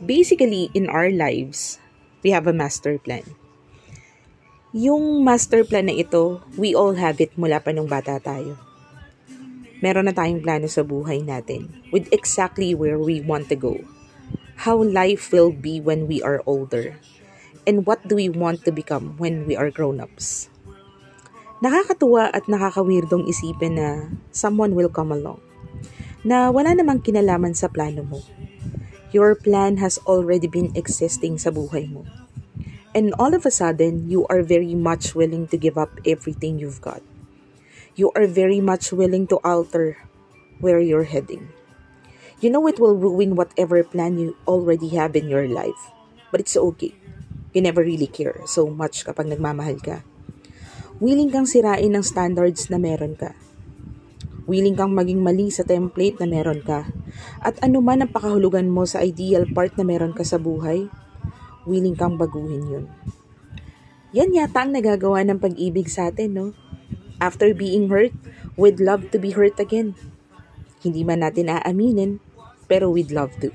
basically, in our lives, we have a master plan. Yung master plan na ito, we all have it mula pa nung bata tayo. Meron na tayong plano sa buhay natin with exactly where we want to go. How life will be when we are older. And what do we want to become when we are grown-ups. Nakakatuwa at nakakawirdong isipin na someone will come along na wala namang kinalaman sa plano mo Your plan has already been existing sa buhay mo. And all of a sudden, you are very much willing to give up everything you've got. You are very much willing to alter where you're heading. You know it will ruin whatever plan you already have in your life. But it's okay. You never really care so much kapag nagmamahal ka. Willing kang sirain ng standards na meron ka Willing kang maging mali sa template na meron ka. At anuman ang pakahulugan mo sa ideal part na meron ka sa buhay, willing kang baguhin yun. Yan yata ang nagagawa ng pag-ibig sa atin, no? After being hurt, we'd love to be hurt again. Hindi man natin aaminin, pero we'd love to.